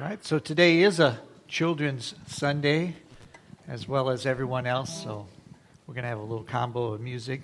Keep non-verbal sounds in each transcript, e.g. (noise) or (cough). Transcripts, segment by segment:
Right, so today is a Children's Sunday as well as everyone else, so we're going to have a little combo of music.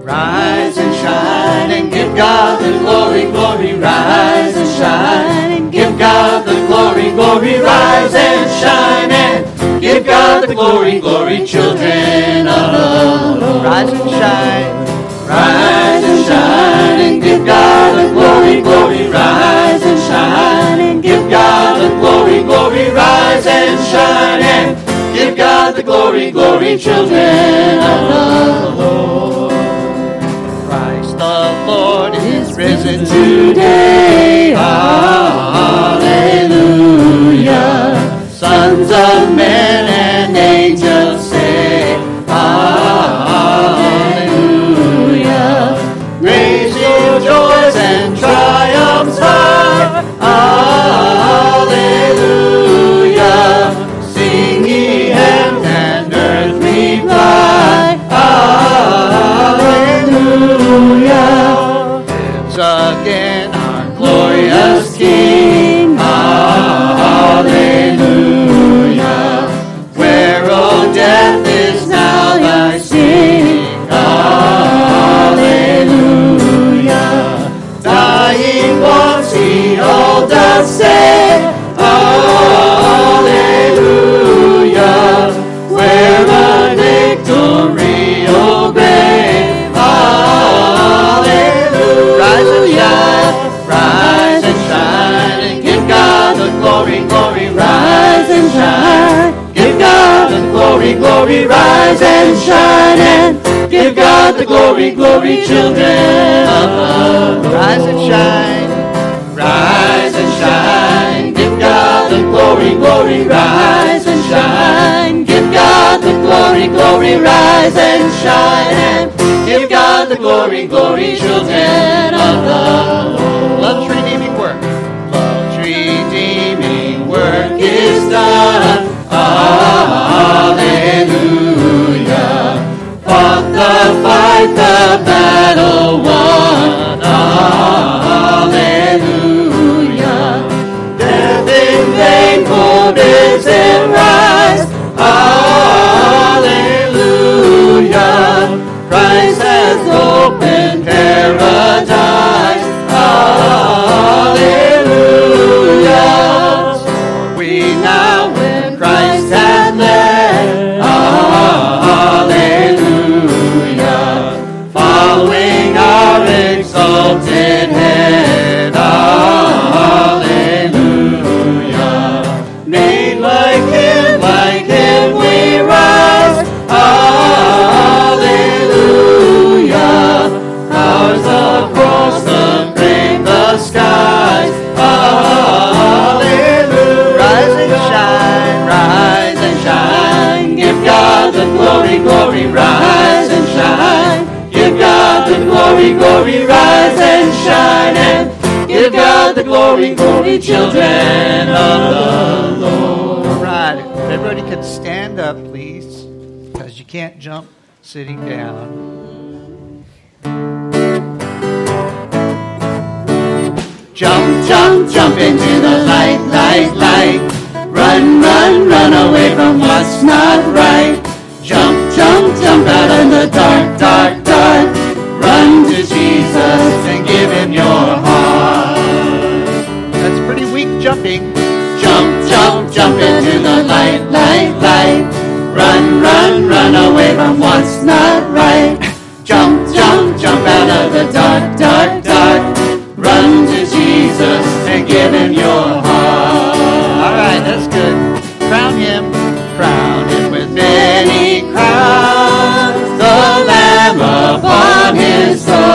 Rise and shine and give God the glory, glory. Rise and shine and give God the glory, glory. Rise and shine and give God the glory, glory. Children of the Lord. Rise and shine. Rise and shine and give God glory, glory. Rise and shine and give God the glory, glory. Rise and shine and give God the glory, glory. Children of the Lord. Christ the Lord is risen today. Hallelujah. Sons of men again shine, and give God the glory, glory. Children of Lord. Rise and shine, rise and shine, give God the glory, glory. Rise and shine, give God the glory, glory. Rise and shine, and give God the glory, glory. Children of the Lord. Love's redeeming work. Love's redeeming work is done. Hallelujah. Fight, the battle won. Sitting down. Jump, jump, jump into the light, light, light. Run, run, run away from what's not right. Jump, jump, jump out in the dark, dark, dark. Run to Jesus and give him your heart. That's pretty weak jumping. Jump, jump, jump into the light, light, light. Run, run, run away from what's not right. Jump, jump, jump out of the dark, dark, dark. Run to Jesus and give him your heart. All right, that's good. Crown him, crown him with many crowns. The Lamb upon his throne.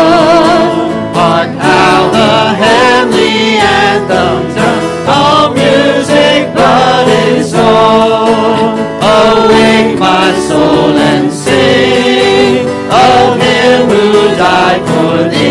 My soul and sing of him who died for thee.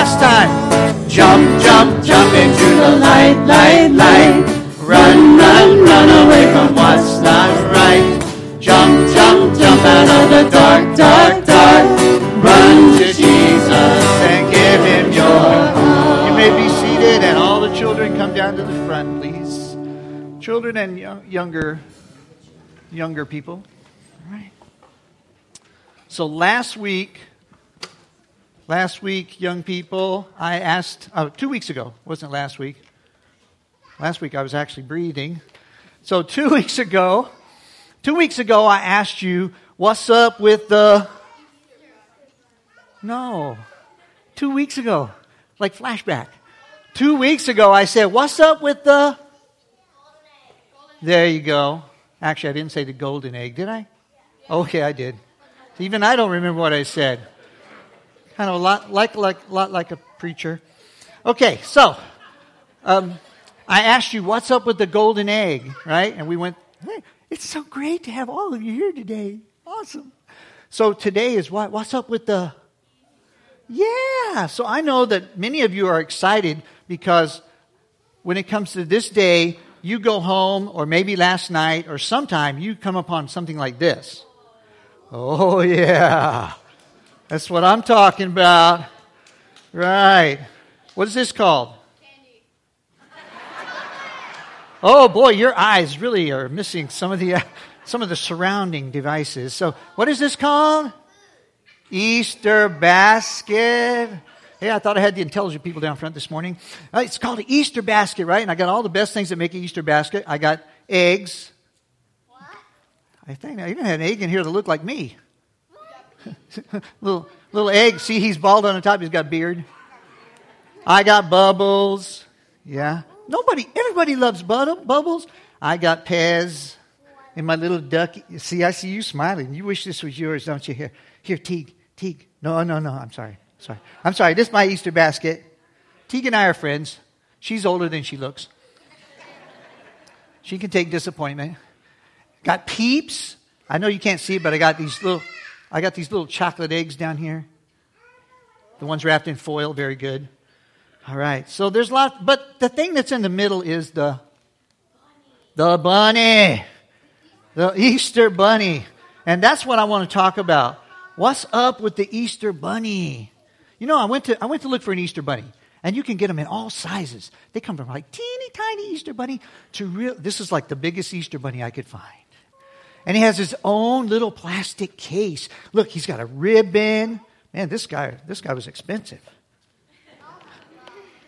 Last time. Jump, jump, jump into the light, light, light. Run, run, run away from what's not right. Jump, jump, jump out of the dark, dark, dark. Run to Jesus and give him your heart. You may be seated, and all the children come down to the front, please. Children and yo- younger, younger people. All right. So last week, last week, young people, I asked. Uh, two weeks ago, wasn't it last week? Last week I was actually breathing. So two (laughs) weeks ago, two weeks ago, I asked you, "What's up with the?" No, two weeks ago, like flashback. Two weeks ago, I said, What's up with the. There you go. Actually, I didn't say the golden egg, did I? Okay, I did. Even I don't remember what I said. Kind of a lot like, like, lot like a preacher. Okay, so um, I asked you, What's up with the golden egg, right? And we went, hey, It's so great to have all of you here today. Awesome. So today is what? What's up with the. Yeah. So I know that many of you are excited because when it comes to this day, you go home, or maybe last night, or sometime you come upon something like this. Oh, (laughs) yeah. That's what I'm talking about. Right. What is this called? Oh boy, your eyes really are missing some of the uh, (laughs) some of the surrounding devices. So, what is this called? Easter basket. Hey, I thought I had the intelligent people down front this morning. Uh, it's called an Easter basket, right? And I got all the best things that make an Easter basket. I got eggs. What? I think I even had an egg in here that looked like me. (laughs) little little egg. See, he's bald on the top. He's got beard. I got bubbles. Yeah. Nobody, everybody loves bub- bubbles. I got Pez and my little ducky. See, I see you smiling. You wish this was yours, don't you? Here, here, Teague, Teague. No, no, no. I'm sorry. Sorry. I'm sorry. This is my Easter basket. Teague and I are friends. She's older than she looks. She can take disappointment. Got peeps. I know you can't see but I got these little, I got these little chocolate eggs down here. The ones wrapped in foil, very good. All right. So there's a lot, but the thing that's in the middle is the The bunny. The Easter bunny. And that's what I want to talk about. What's up with the Easter bunny? You know, I went to, I went to look for an Easter bunny. And you can get them in all sizes. They come from like teeny tiny Easter bunny to real, this is like the biggest Easter bunny I could find. And he has his own little plastic case. Look, he's got a ribbon. Man, this guy, this guy was expensive.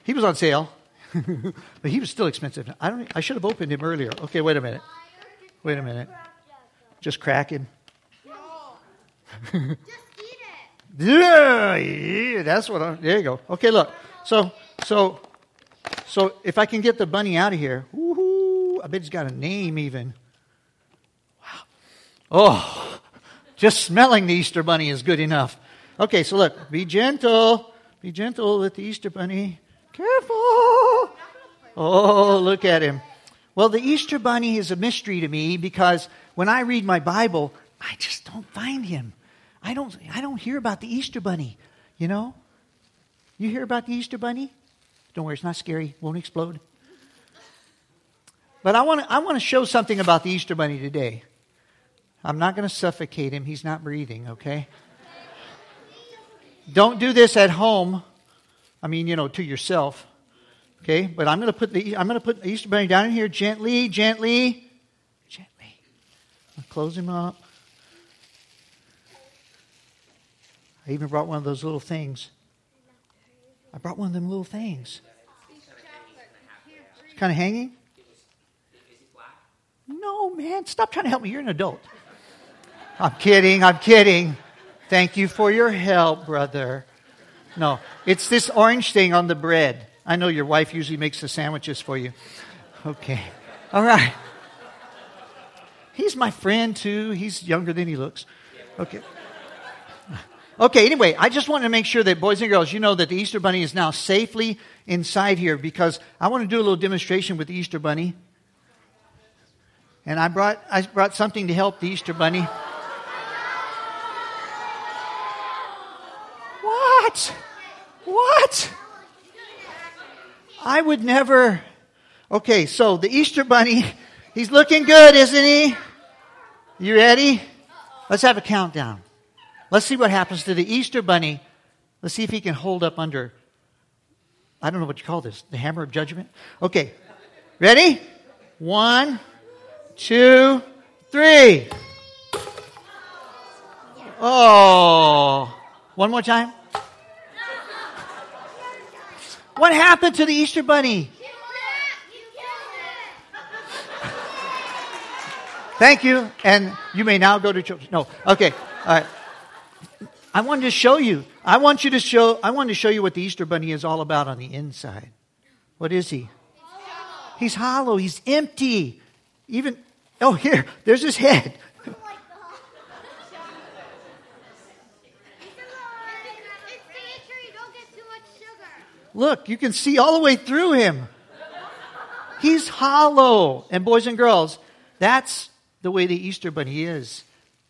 He was on sale, (laughs) but he was still expensive. I don't. I should have opened him earlier. Okay, wait a minute. Wait a minute. Just cracking. (laughs) yeah, yeah, that's what I'm. There you go. Okay, look. So, so, so if I can get the bunny out of here, I bet he's got a name even. Oh, just smelling the Easter bunny is good enough. Okay, so look, be gentle. Be gentle with the Easter bunny. Careful. Oh, look at him. Well, the Easter bunny is a mystery to me because when I read my Bible, I just don't find him. I don't, I don't hear about the Easter bunny, you know? You hear about the Easter bunny? Don't worry, it's not scary, won't explode. But I want to I want to show something about the Easter bunny today. I'm not going to suffocate him. He's not breathing, okay? Don't do this at home. I mean, you know, to yourself. Okay? But I'm going to put the I'm going to put the Easter bunny down in here gently, gently, gently. I'll close him up. I even brought one of those little things. I brought one of them little things. It's kind of hanging? No, man. Stop trying to help me. You're an adult. I'm kidding. I'm kidding. Thank you for your help, brother. No, it's this orange thing on the bread. I know your wife usually makes the sandwiches for you. Okay. All right. He's my friend, too. He's younger than he looks. Okay. Okay, anyway, I just want to make sure that boys and girls, you know that the Easter Bunny is now safely inside here because I want to do a little demonstration with the Easter Bunny. And I brought, I brought something to help the Easter Bunny. What? What? I would never. Okay, so the Easter Bunny, he's looking good, isn't he? You ready? Let's have a countdown. Let's see what happens to the Easter Bunny. Let's see if he can hold up under, I don't know what you call this, the hammer of judgment. Okay, ready? One, two, three. Oh, one more time. What happened to the Easter Bunny? Thank you. And you may now go to church. No. Okay. All right. I wanted to show you. I want you to show I want to show you what the Easter bunny is all about on the inside. What is he? He's hollow. He's empty. Even oh here, there's his head. Look, you can see all the way through him. He's hollow. And boys and girls, that's the way the Easter bunny is.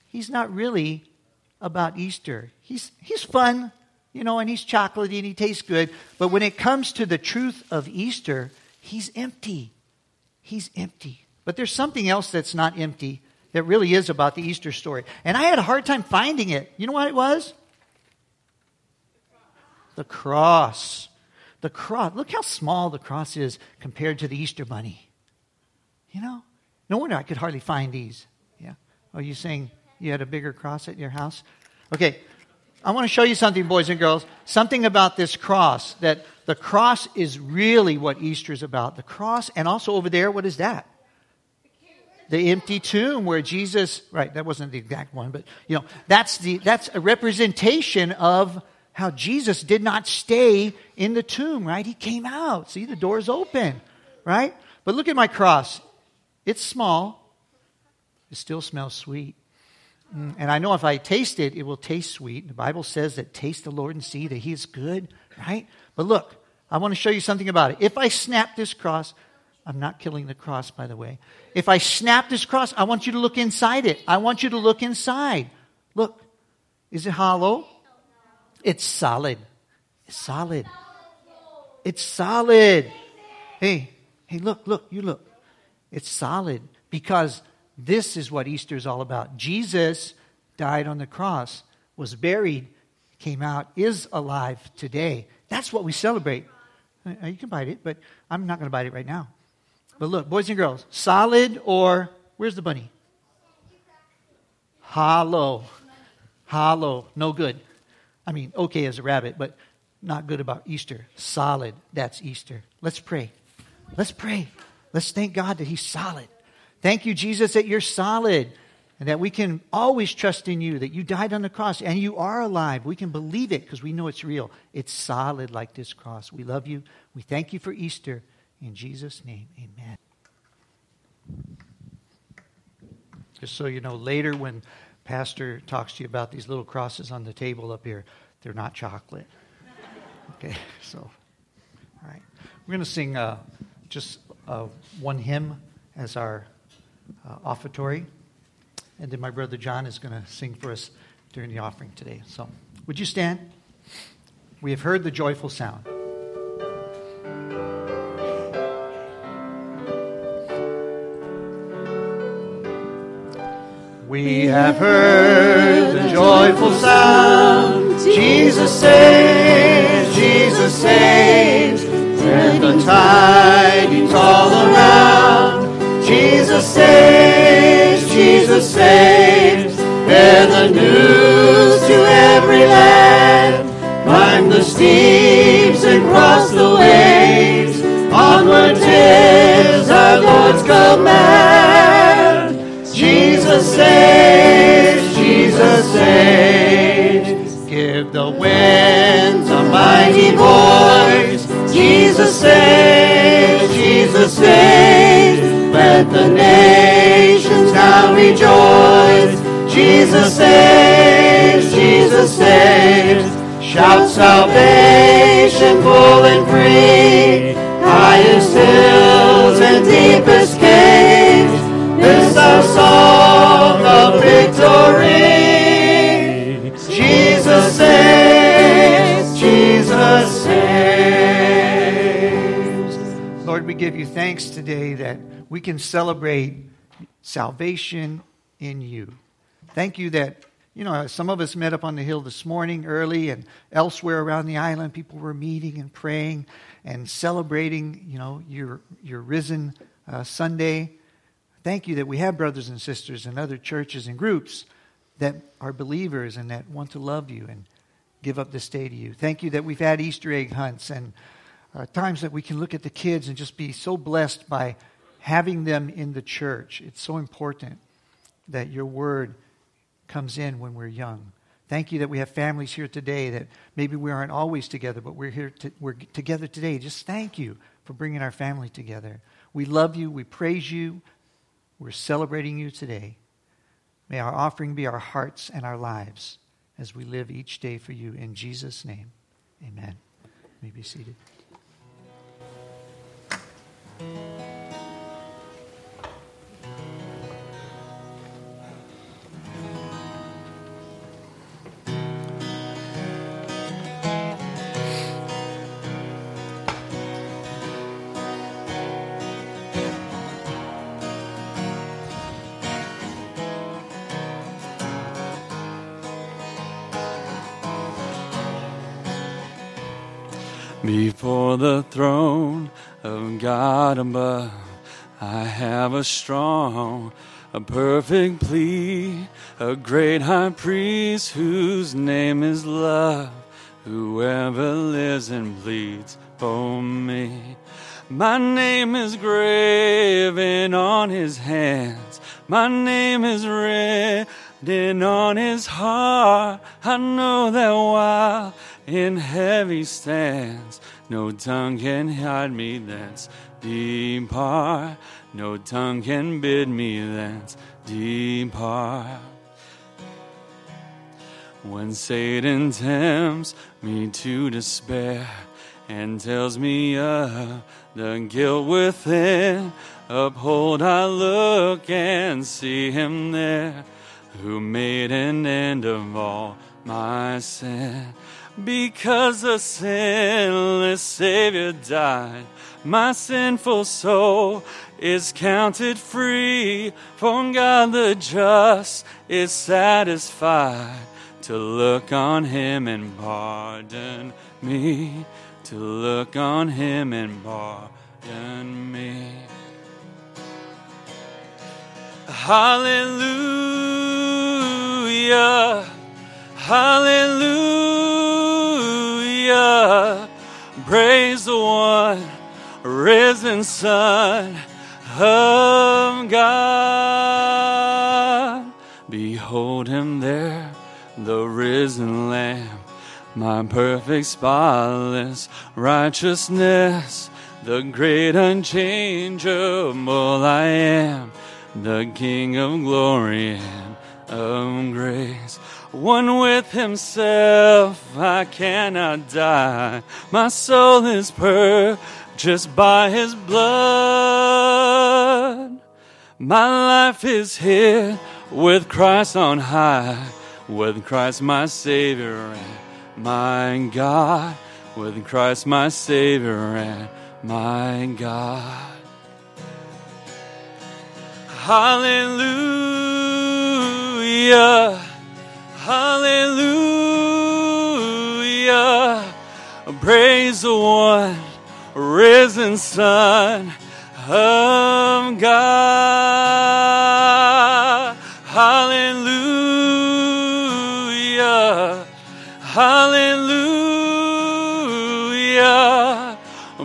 He's not really about Easter. He's, he's fun, you know, and he's chocolatey and he tastes good. But when it comes to the truth of Easter, he's empty. He's empty. But there's something else that's not empty that really is about the Easter story. And I had a hard time finding it. You know what it was? The cross. The cross. Look how small the cross is compared to the Easter bunny. You know? No wonder I could hardly find these. Yeah. Are you saying you had a bigger cross at your house? Okay. I want to show you something, boys and girls. Something about this cross. That the cross is really what Easter is about. The cross, and also over there, what is that? The empty tomb where Jesus, right, that wasn't the exact one, but you know, that's the that's a representation of how Jesus did not stay in the tomb, right? He came out. See, the door's open, right? But look at my cross. It's small. It still smells sweet. Mm, and I know if I taste it, it will taste sweet. The Bible says that taste the Lord and see that He is good, right? But look, I want to show you something about it. If I snap this cross, I'm not killing the cross, by the way. If I snap this cross, I want you to look inside it. I want you to look inside. Look, is it hollow? It's solid. It's solid. It's solid. Hey, hey, look, look, you look. It's solid because this is what Easter is all about. Jesus died on the cross, was buried, came out, is alive today. That's what we celebrate. Uh, you can bite it, but I'm not going to bite it right now. But look, boys and girls, solid or where's the bunny? Hollow. Hollow. No good. I mean, okay as a rabbit, but not good about Easter. Solid. That's Easter. Let's pray. Let's pray. Let's thank God that He's solid. Thank you, Jesus, that you're solid and that we can always trust in you, that you died on the cross and you are alive. We can believe it because we know it's real. It's solid like this cross. We love you. We thank you for Easter. In Jesus' name, amen. Just so you know, later when Pastor talks to you about these little crosses on the table up here, they're not chocolate. Okay, (laughs) so, all right. We're going to sing uh, just uh, one hymn as our uh, offertory. And then my brother John is going to sing for us during the offering today. So, would you stand? We have heard the joyful sound. We have heard the joyful sound. Jesus saves, Jesus saves. And the tidings all around. Jesus saves, Jesus saves. Bear the news to every land. Climb the steeps and cross the waves. Onward tis our Lord's command. Jesus saves, Jesus saves. Give the winds a mighty voice. Jesus saves, Jesus saves. Let the nations now rejoice. Jesus saves, Jesus saves. Shout salvation full and free. Highest hills and deepest we can celebrate salvation in you. Thank you that, you know, some of us met up on the hill this morning early and elsewhere around the island, people were meeting and praying and celebrating, you know, your, your risen uh, Sunday. Thank you that we have brothers and sisters and other churches and groups that are believers and that want to love you and give up this day to you. Thank you that we've had Easter egg hunts and uh, times that we can look at the kids and just be so blessed by having them in the church. It's so important that your word comes in when we're young. Thank you that we have families here today that maybe we aren't always together, but we're here to, we're together today. Just thank you for bringing our family together. We love you. We praise you. We're celebrating you today. May our offering be our hearts and our lives as we live each day for you. In Jesus' name, amen. You may be seated. Before the throne of God above, I have a strong, a perfect plea, a great high priest whose name is love, whoever lives and pleads for me. My name is graven on his hands, my name is written on his heart. I know that while in heavy stands. No tongue can hide me thence. Depart. No tongue can bid me thence. Depart. When Satan tempts me to despair and tells me of the guilt within, uphold I look and see him there who made an end of all my sin. Because a sinless Savior died. My sinful soul is counted free, for God the just is satisfied to look on Him and pardon me, to look on Him and pardon me. Hallelujah. Hallelujah. Praise the one risen Son of God. Behold him there, the risen Lamb, my perfect, spotless righteousness, the great unchangeable I am the King of glory and of grace. One with himself, I cannot die. My soul is purchased by his blood. My life is hid with Christ on high, with Christ my Savior and my God, with Christ my Savior and my God. Hallelujah. Hallelujah. Praise the one risen Son of God. Hallelujah. Hallelujah.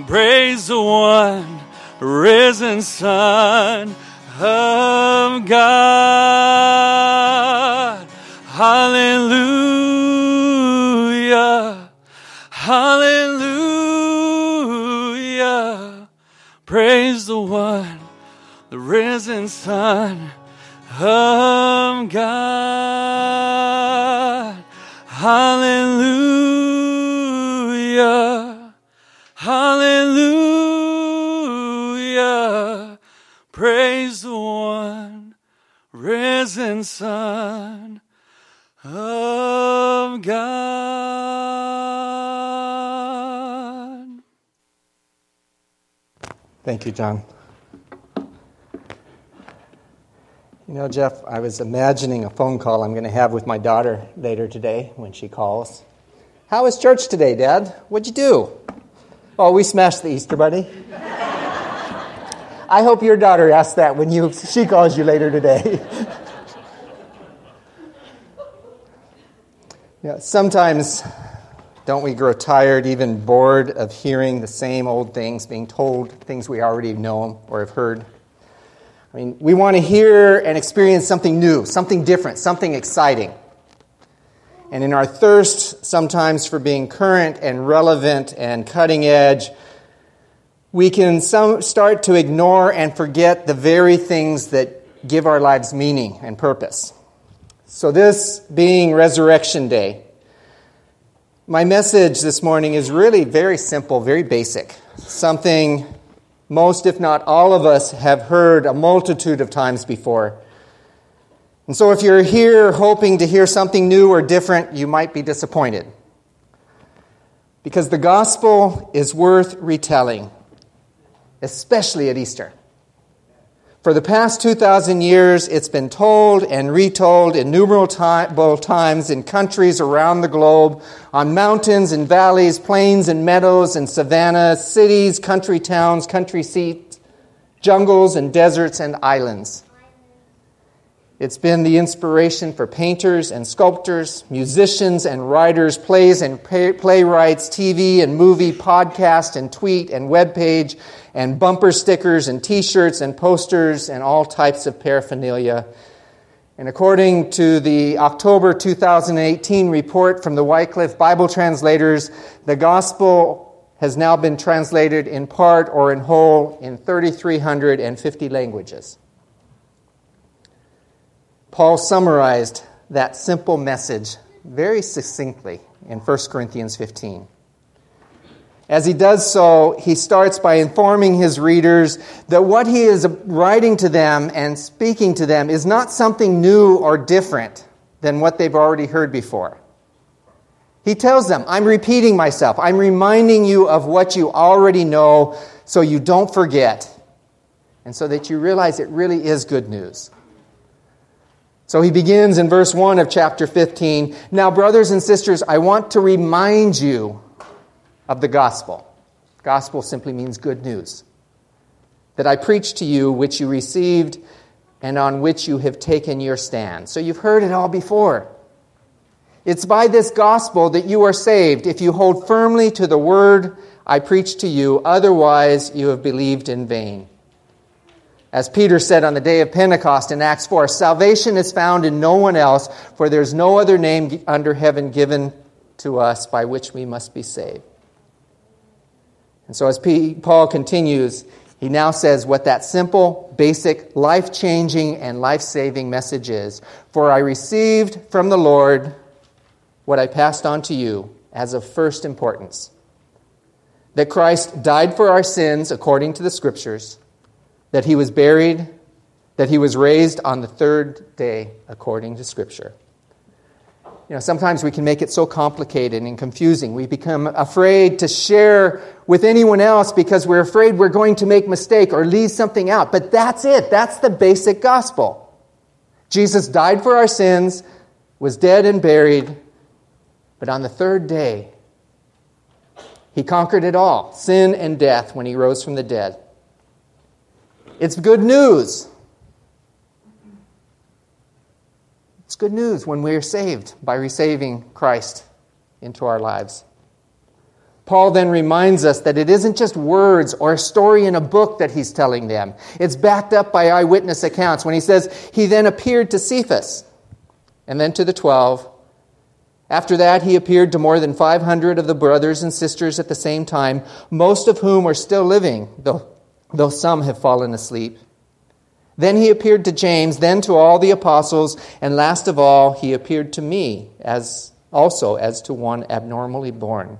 Praise the one risen Son of God. Hallelujah. Hallelujah. Praise the one, the risen Son of God. Hallelujah. Hallelujah. Praise the one, risen Son of God. Thank you, John. You know, Jeff, I was imagining a phone call I'm going to have with my daughter later today when she calls. How was church today, Dad? What'd you do? Oh, we smashed the Easter bunny. (laughs) I hope your daughter asks that when you, she calls you later today. (laughs) yeah, sometimes don't we grow tired, even bored of hearing the same old things, being told things we already know or have heard? I mean, we want to hear and experience something new, something different, something exciting. And in our thirst sometimes for being current and relevant and cutting edge, we can some, start to ignore and forget the very things that give our lives meaning and purpose. So, this being Resurrection Day, my message this morning is really very simple, very basic. Something most, if not all of us, have heard a multitude of times before. And so, if you're here hoping to hear something new or different, you might be disappointed. Because the gospel is worth retelling especially at Easter. For the past 2,000 years, it's been told and retold innumerable times in countries around the globe, on mountains and valleys, plains and meadows and savannas, cities, country towns, country seats, jungles and deserts and islands. It's been the inspiration for painters and sculptors, musicians and writers, plays and playwrights, TV and movie, podcast and tweet and web page, and bumper stickers and t shirts and posters and all types of paraphernalia. And according to the October 2018 report from the Wycliffe Bible translators, the gospel has now been translated in part or in whole in 3,350 languages. Paul summarized that simple message very succinctly in 1 Corinthians 15. As he does so, he starts by informing his readers that what he is writing to them and speaking to them is not something new or different than what they've already heard before. He tells them, I'm repeating myself. I'm reminding you of what you already know so you don't forget and so that you realize it really is good news. So he begins in verse 1 of chapter 15. Now, brothers and sisters, I want to remind you of the gospel. Gospel simply means good news. That I preached to you, which you received, and on which you have taken your stand. So you've heard it all before. It's by this gospel that you are saved if you hold firmly to the word I preached to you, otherwise, you have believed in vain. As Peter said on the day of Pentecost in Acts 4, salvation is found in no one else, for there's no other name under heaven given to us by which we must be saved. And so, as Paul continues, he now says what that simple, basic, life changing, and life saving message is. For I received from the Lord what I passed on to you as of first importance that Christ died for our sins according to the Scriptures that he was buried, that he was raised on the third day according to Scripture. You know, sometimes we can make it so complicated and confusing. We become afraid to share with anyone else because we're afraid we're going to make a mistake or leave something out. But that's it. That's the basic gospel. Jesus died for our sins, was dead and buried, but on the third day, he conquered it all sin and death when he rose from the dead. It's good news. It's good news when we are saved by receiving Christ into our lives. Paul then reminds us that it isn't just words or a story in a book that he's telling them. It's backed up by eyewitness accounts when he says, He then appeared to Cephas and then to the twelve. After that, he appeared to more than 500 of the brothers and sisters at the same time, most of whom are still living, though though some have fallen asleep. Then he appeared to James, then to all the apostles, and last of all, he appeared to me as also as to one abnormally born.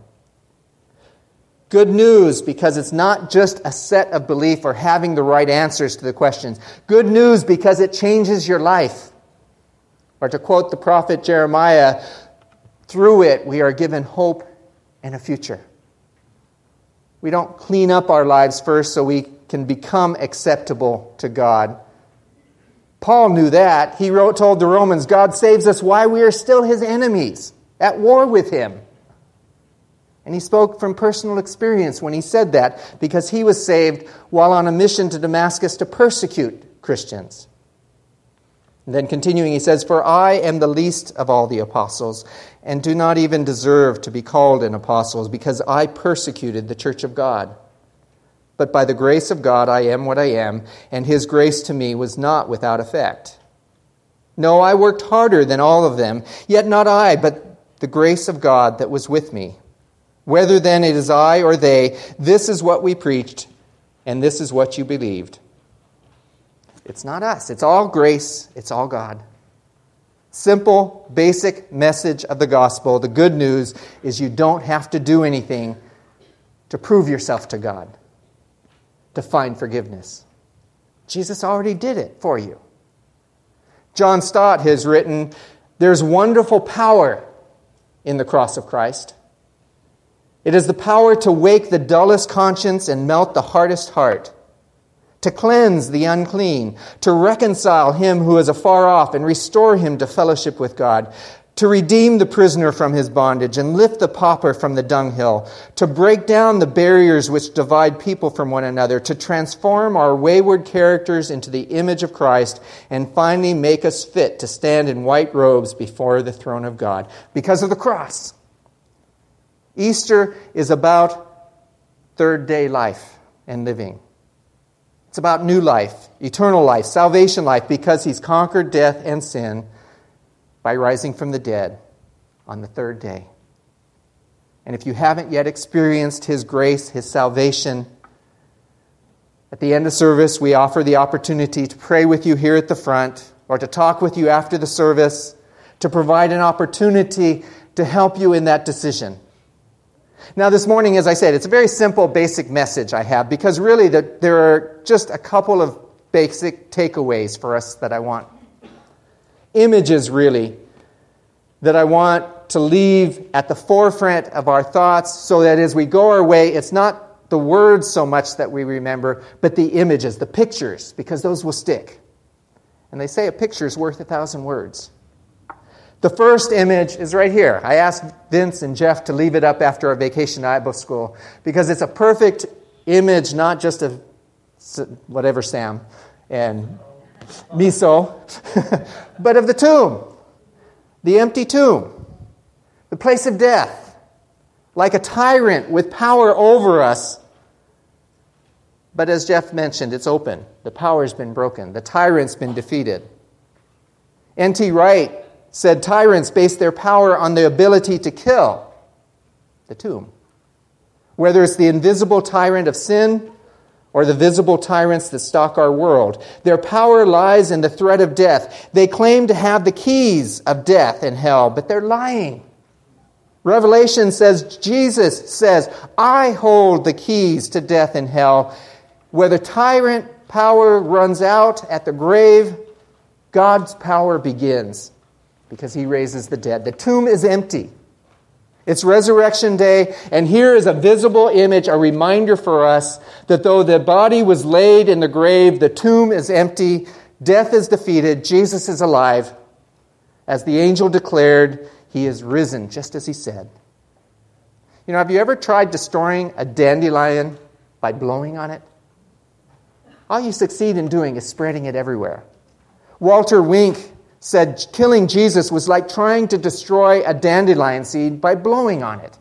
Good news because it's not just a set of belief or having the right answers to the questions. Good news because it changes your life. Or to quote the prophet Jeremiah, through it we are given hope and a future. We don't clean up our lives first so we can become acceptable to God. Paul knew that. He wrote, told the Romans, God saves us while we are still his enemies, at war with him. And he spoke from personal experience when he said that, because he was saved while on a mission to Damascus to persecute Christians. And then continuing, he says, For I am the least of all the apostles, and do not even deserve to be called an apostle, because I persecuted the church of God. But by the grace of God, I am what I am, and his grace to me was not without effect. No, I worked harder than all of them, yet not I, but the grace of God that was with me. Whether then it is I or they, this is what we preached, and this is what you believed. It's not us, it's all grace, it's all God. Simple, basic message of the gospel, the good news, is you don't have to do anything to prove yourself to God to find forgiveness. Jesus already did it for you. John Stott has written There's wonderful power in the cross of Christ. It is the power to wake the dullest conscience and melt the hardest heart, to cleanse the unclean, to reconcile him who is afar off and restore him to fellowship with God, to redeem the prisoner from his bondage and lift the pauper from the dunghill, to break down the barriers which divide people from one another, to transform our wayward characters into the image of Christ, and finally make us fit to stand in white robes before the throne of God because of the cross. Easter is about third day life and living. It's about new life, eternal life, salvation life, because he's conquered death and sin by rising from the dead on the third day. And if you haven't yet experienced His grace, His salvation, at the end of service, we offer the opportunity to pray with you here at the front or to talk with you after the service to provide an opportunity to help you in that decision. Now, this morning, as I said, it's a very simple, basic message I have because really the, there are just a couple of basic takeaways for us that I want images, really, that I want to leave at the forefront of our thoughts so that as we go our way, it's not the words so much that we remember, but the images, the pictures, because those will stick. And they say a picture is worth a thousand words. The first image is right here. I asked Vince and Jeff to leave it up after our vacation to Bible school because it's a perfect image, not just of whatever Sam and miso, (laughs) but of the tomb, the empty tomb, the place of death, like a tyrant with power over us. But as Jeff mentioned, it's open. The power's been broken, the tyrant's been defeated. N.T. Wright said tyrants base their power on the ability to kill the tomb. Whether it's the invisible tyrant of sin or the visible tyrants that stalk our world, their power lies in the threat of death. They claim to have the keys of death and hell, but they're lying. Revelation says, Jesus says, I hold the keys to death and hell. Where the tyrant power runs out at the grave, God's power begins because he raises the dead. The tomb is empty. It's resurrection day, and here is a visible image, a reminder for us that though the body was laid in the grave, the tomb is empty, death is defeated, Jesus is alive. As the angel declared, he is risen, just as he said. You know, have you ever tried destroying a dandelion by blowing on it? All you succeed in doing is spreading it everywhere. Walter Wink said killing Jesus was like trying to destroy a dandelion seed by blowing on it.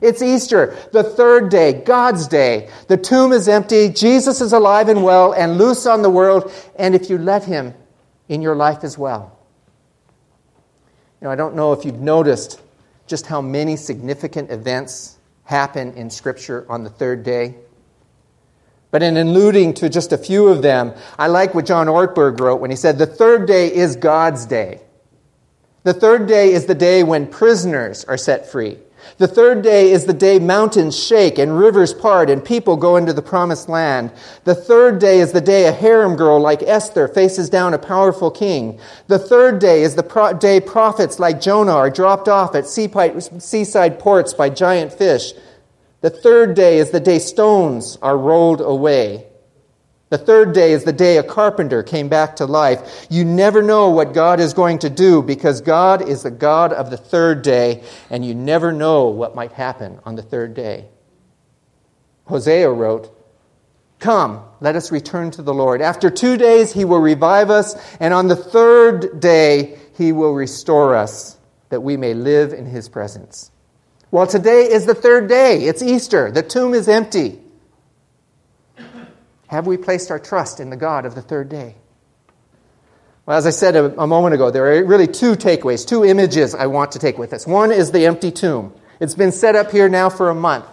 It's Easter, the third day, God's day. The tomb is empty, Jesus is alive and well and loose on the world, and if you let him in your life as well. You know, I don't know if you've noticed just how many significant events happen in Scripture on the third day. But in alluding to just a few of them, I like what John Ortberg wrote when he said, The third day is God's day. The third day is the day when prisoners are set free. The third day is the day mountains shake and rivers part and people go into the promised land. The third day is the day a harem girl like Esther faces down a powerful king. The third day is the pro- day prophets like Jonah are dropped off at seaside ports by giant fish. The third day is the day stones are rolled away. The third day is the day a carpenter came back to life. You never know what God is going to do because God is the God of the third day, and you never know what might happen on the third day. Hosea wrote, Come, let us return to the Lord. After two days, he will revive us, and on the third day, he will restore us, that we may live in his presence. Well, today is the third day. It's Easter. The tomb is empty. Have we placed our trust in the God of the third day? Well, as I said a, a, moment ago, there are really two takeaways, two images I want to take with us. One is the empty tomb. It's been set up here now for a month.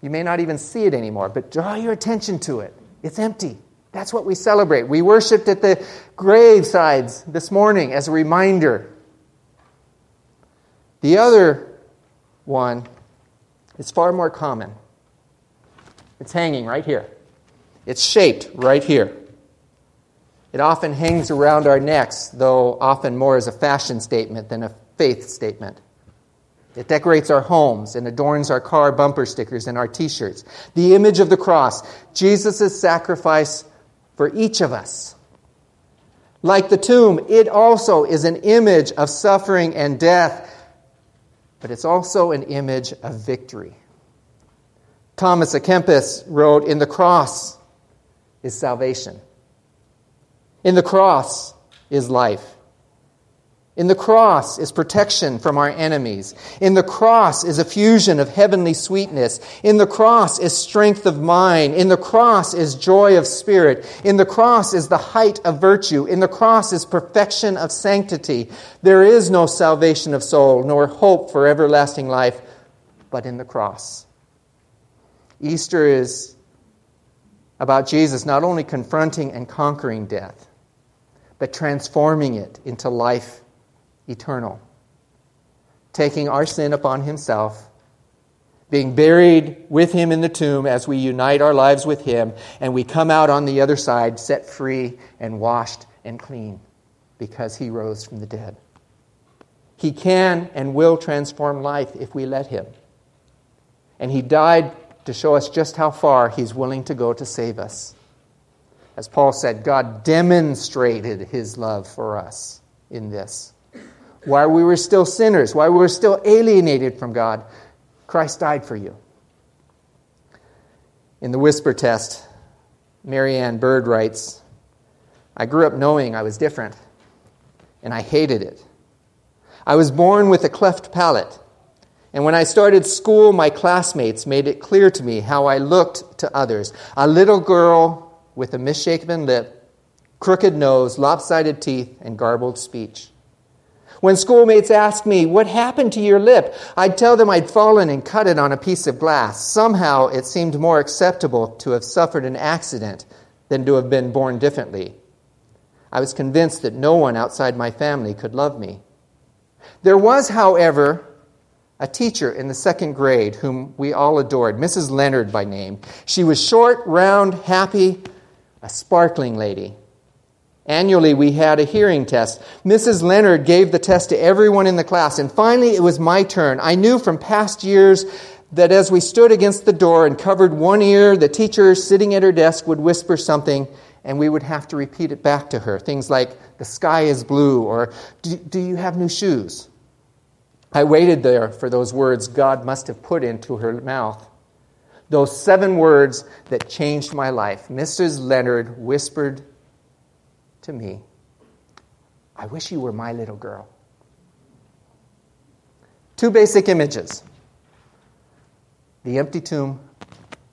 You may not even see it anymore, but draw your attention to it. It's empty. That's what we celebrate. We worshiped at the gravesides this morning as a reminder. The other one is far more common. It's hanging right here. It's shaped right here. It often hangs around our necks, though often more as a fashion statement than a faith statement. It decorates our homes and adorns our car bumper stickers and our t shirts. The image of the cross, Jesus' sacrifice for each of us. Like the tomb, it also is an image of suffering and death but it's also an image of victory. Thomas à Kempis wrote, In the cross is salvation. In the cross is life. In the cross is protection from our enemies. In the cross is a fusion of heavenly sweetness. In the cross is strength of mind. In the cross is joy of spirit. In the cross is the height of virtue. In the cross is perfection of sanctity. There is no salvation of soul, nor hope for everlasting life, but in the cross. Easter is about Jesus not only confronting and conquering death, but transforming it into life eternal, taking our sin upon himself, being buried with him in the tomb as we unite our lives with him, and we come out on the other side set free and washed and clean because he rose from the dead. He can and will transform life if we let Him. And He died to show us just how far He's willing to go to save us. As Paul said, God demonstrated His love for us in this. While we were still sinners, while we were still alienated from God, Christ died for you. In the whisper test, Mary Ann Bird writes I grew up knowing I was different, and I hated it. I was born with a cleft palate, and when I started school, my classmates made it clear to me how I looked to others. A little girl with a misshapen lip, crooked nose, lopsided teeth, and garbled speech. When schoolmates asked me, What happened to your lip? I'd tell them I'd fallen and cut it on a piece of glass. Somehow it seemed more acceptable to have suffered an accident than to have been born differently. I was convinced that no one outside my family could love me. There was, however, a teacher in the second grade whom we all adored, Mrs. Leonard by name. She was short, round, happy, a sparkling lady. Annually, we had a hearing test. Mrs. Leonard gave the test to everyone in the class, and finally it was my turn. I knew from past years that as we stood against the door and covered one ear, the teacher sitting at her desk would whisper something, and we would have to repeat it back to her. Things like, the sky is blue, or do, do you have new shoes? I waited there for those words God must have put into her mouth. Those seven words that changed my life. Mrs. Leonard whispered to me, I wish you were my little girl. Two basic images the empty tomb,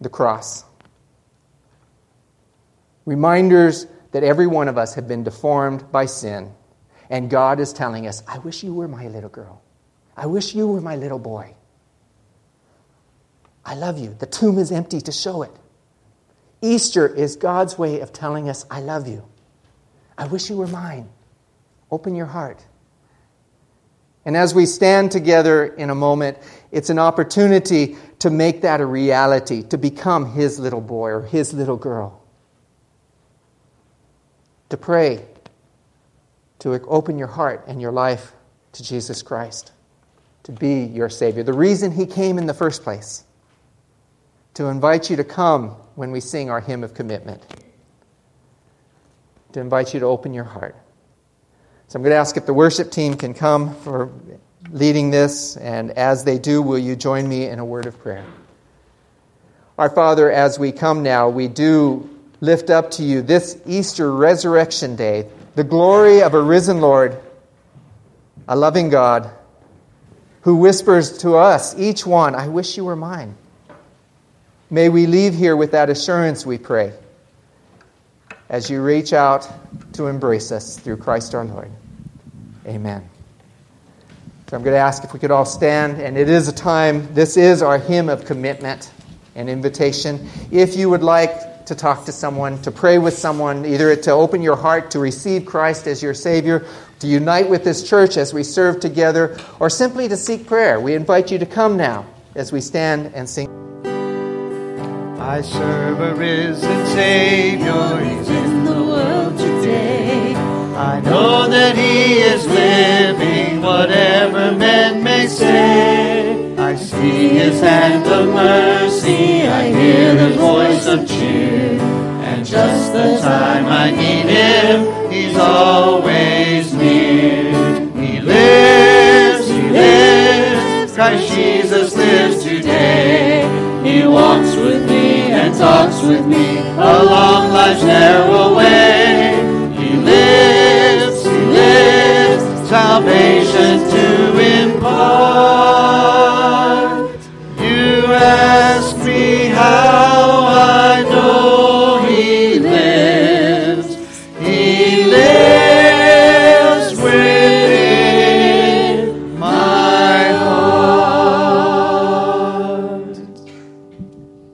the cross. Reminders that every one of us have been deformed by sin, and God is telling us, I wish you were my little girl. I wish you were my little boy. I love you. The tomb is empty to show it. Easter is God's way of telling us, I love you. I wish you were mine. Open your heart. And as we stand together in a moment, it's an opportunity to make that a reality, to become his little boy or his little girl. To pray, to open your heart and your life to Jesus Christ, to be your Savior. The reason he came in the first place, to invite you to come when we sing our hymn of commitment to invite you to open your heart. So I'm going to ask if the worship team can come for leading this, and as they do, will you join me in a word of prayer? Our Father, as we come now, we do lift up to you this Easter resurrection day, the glory of a risen Lord, a loving God, who whispers to us, each one, I wish you were mine. May we leave here with that assurance, we pray as you reach out to embrace us through Christ our Lord. Amen. So I'm going to ask if we could all stand, and it is a time, this is our hymn of commitment and invitation. If you would like to talk to someone, to pray with someone, either to open your heart to receive Christ as your Savior, to unite with this church as we serve together, or simply to seek prayer, we invite you to come now as we stand and sing. I serve a risen Savior, in the world today. I know that He is living, whatever men may say. I see His hand of mercy, I hear the voice of cheer. And just the time I need Him, He's always near. He lives, He lives, Christ Jesus lives today. He walks with me talks with me along life's narrow way. He lives, he lives, salvation to impart.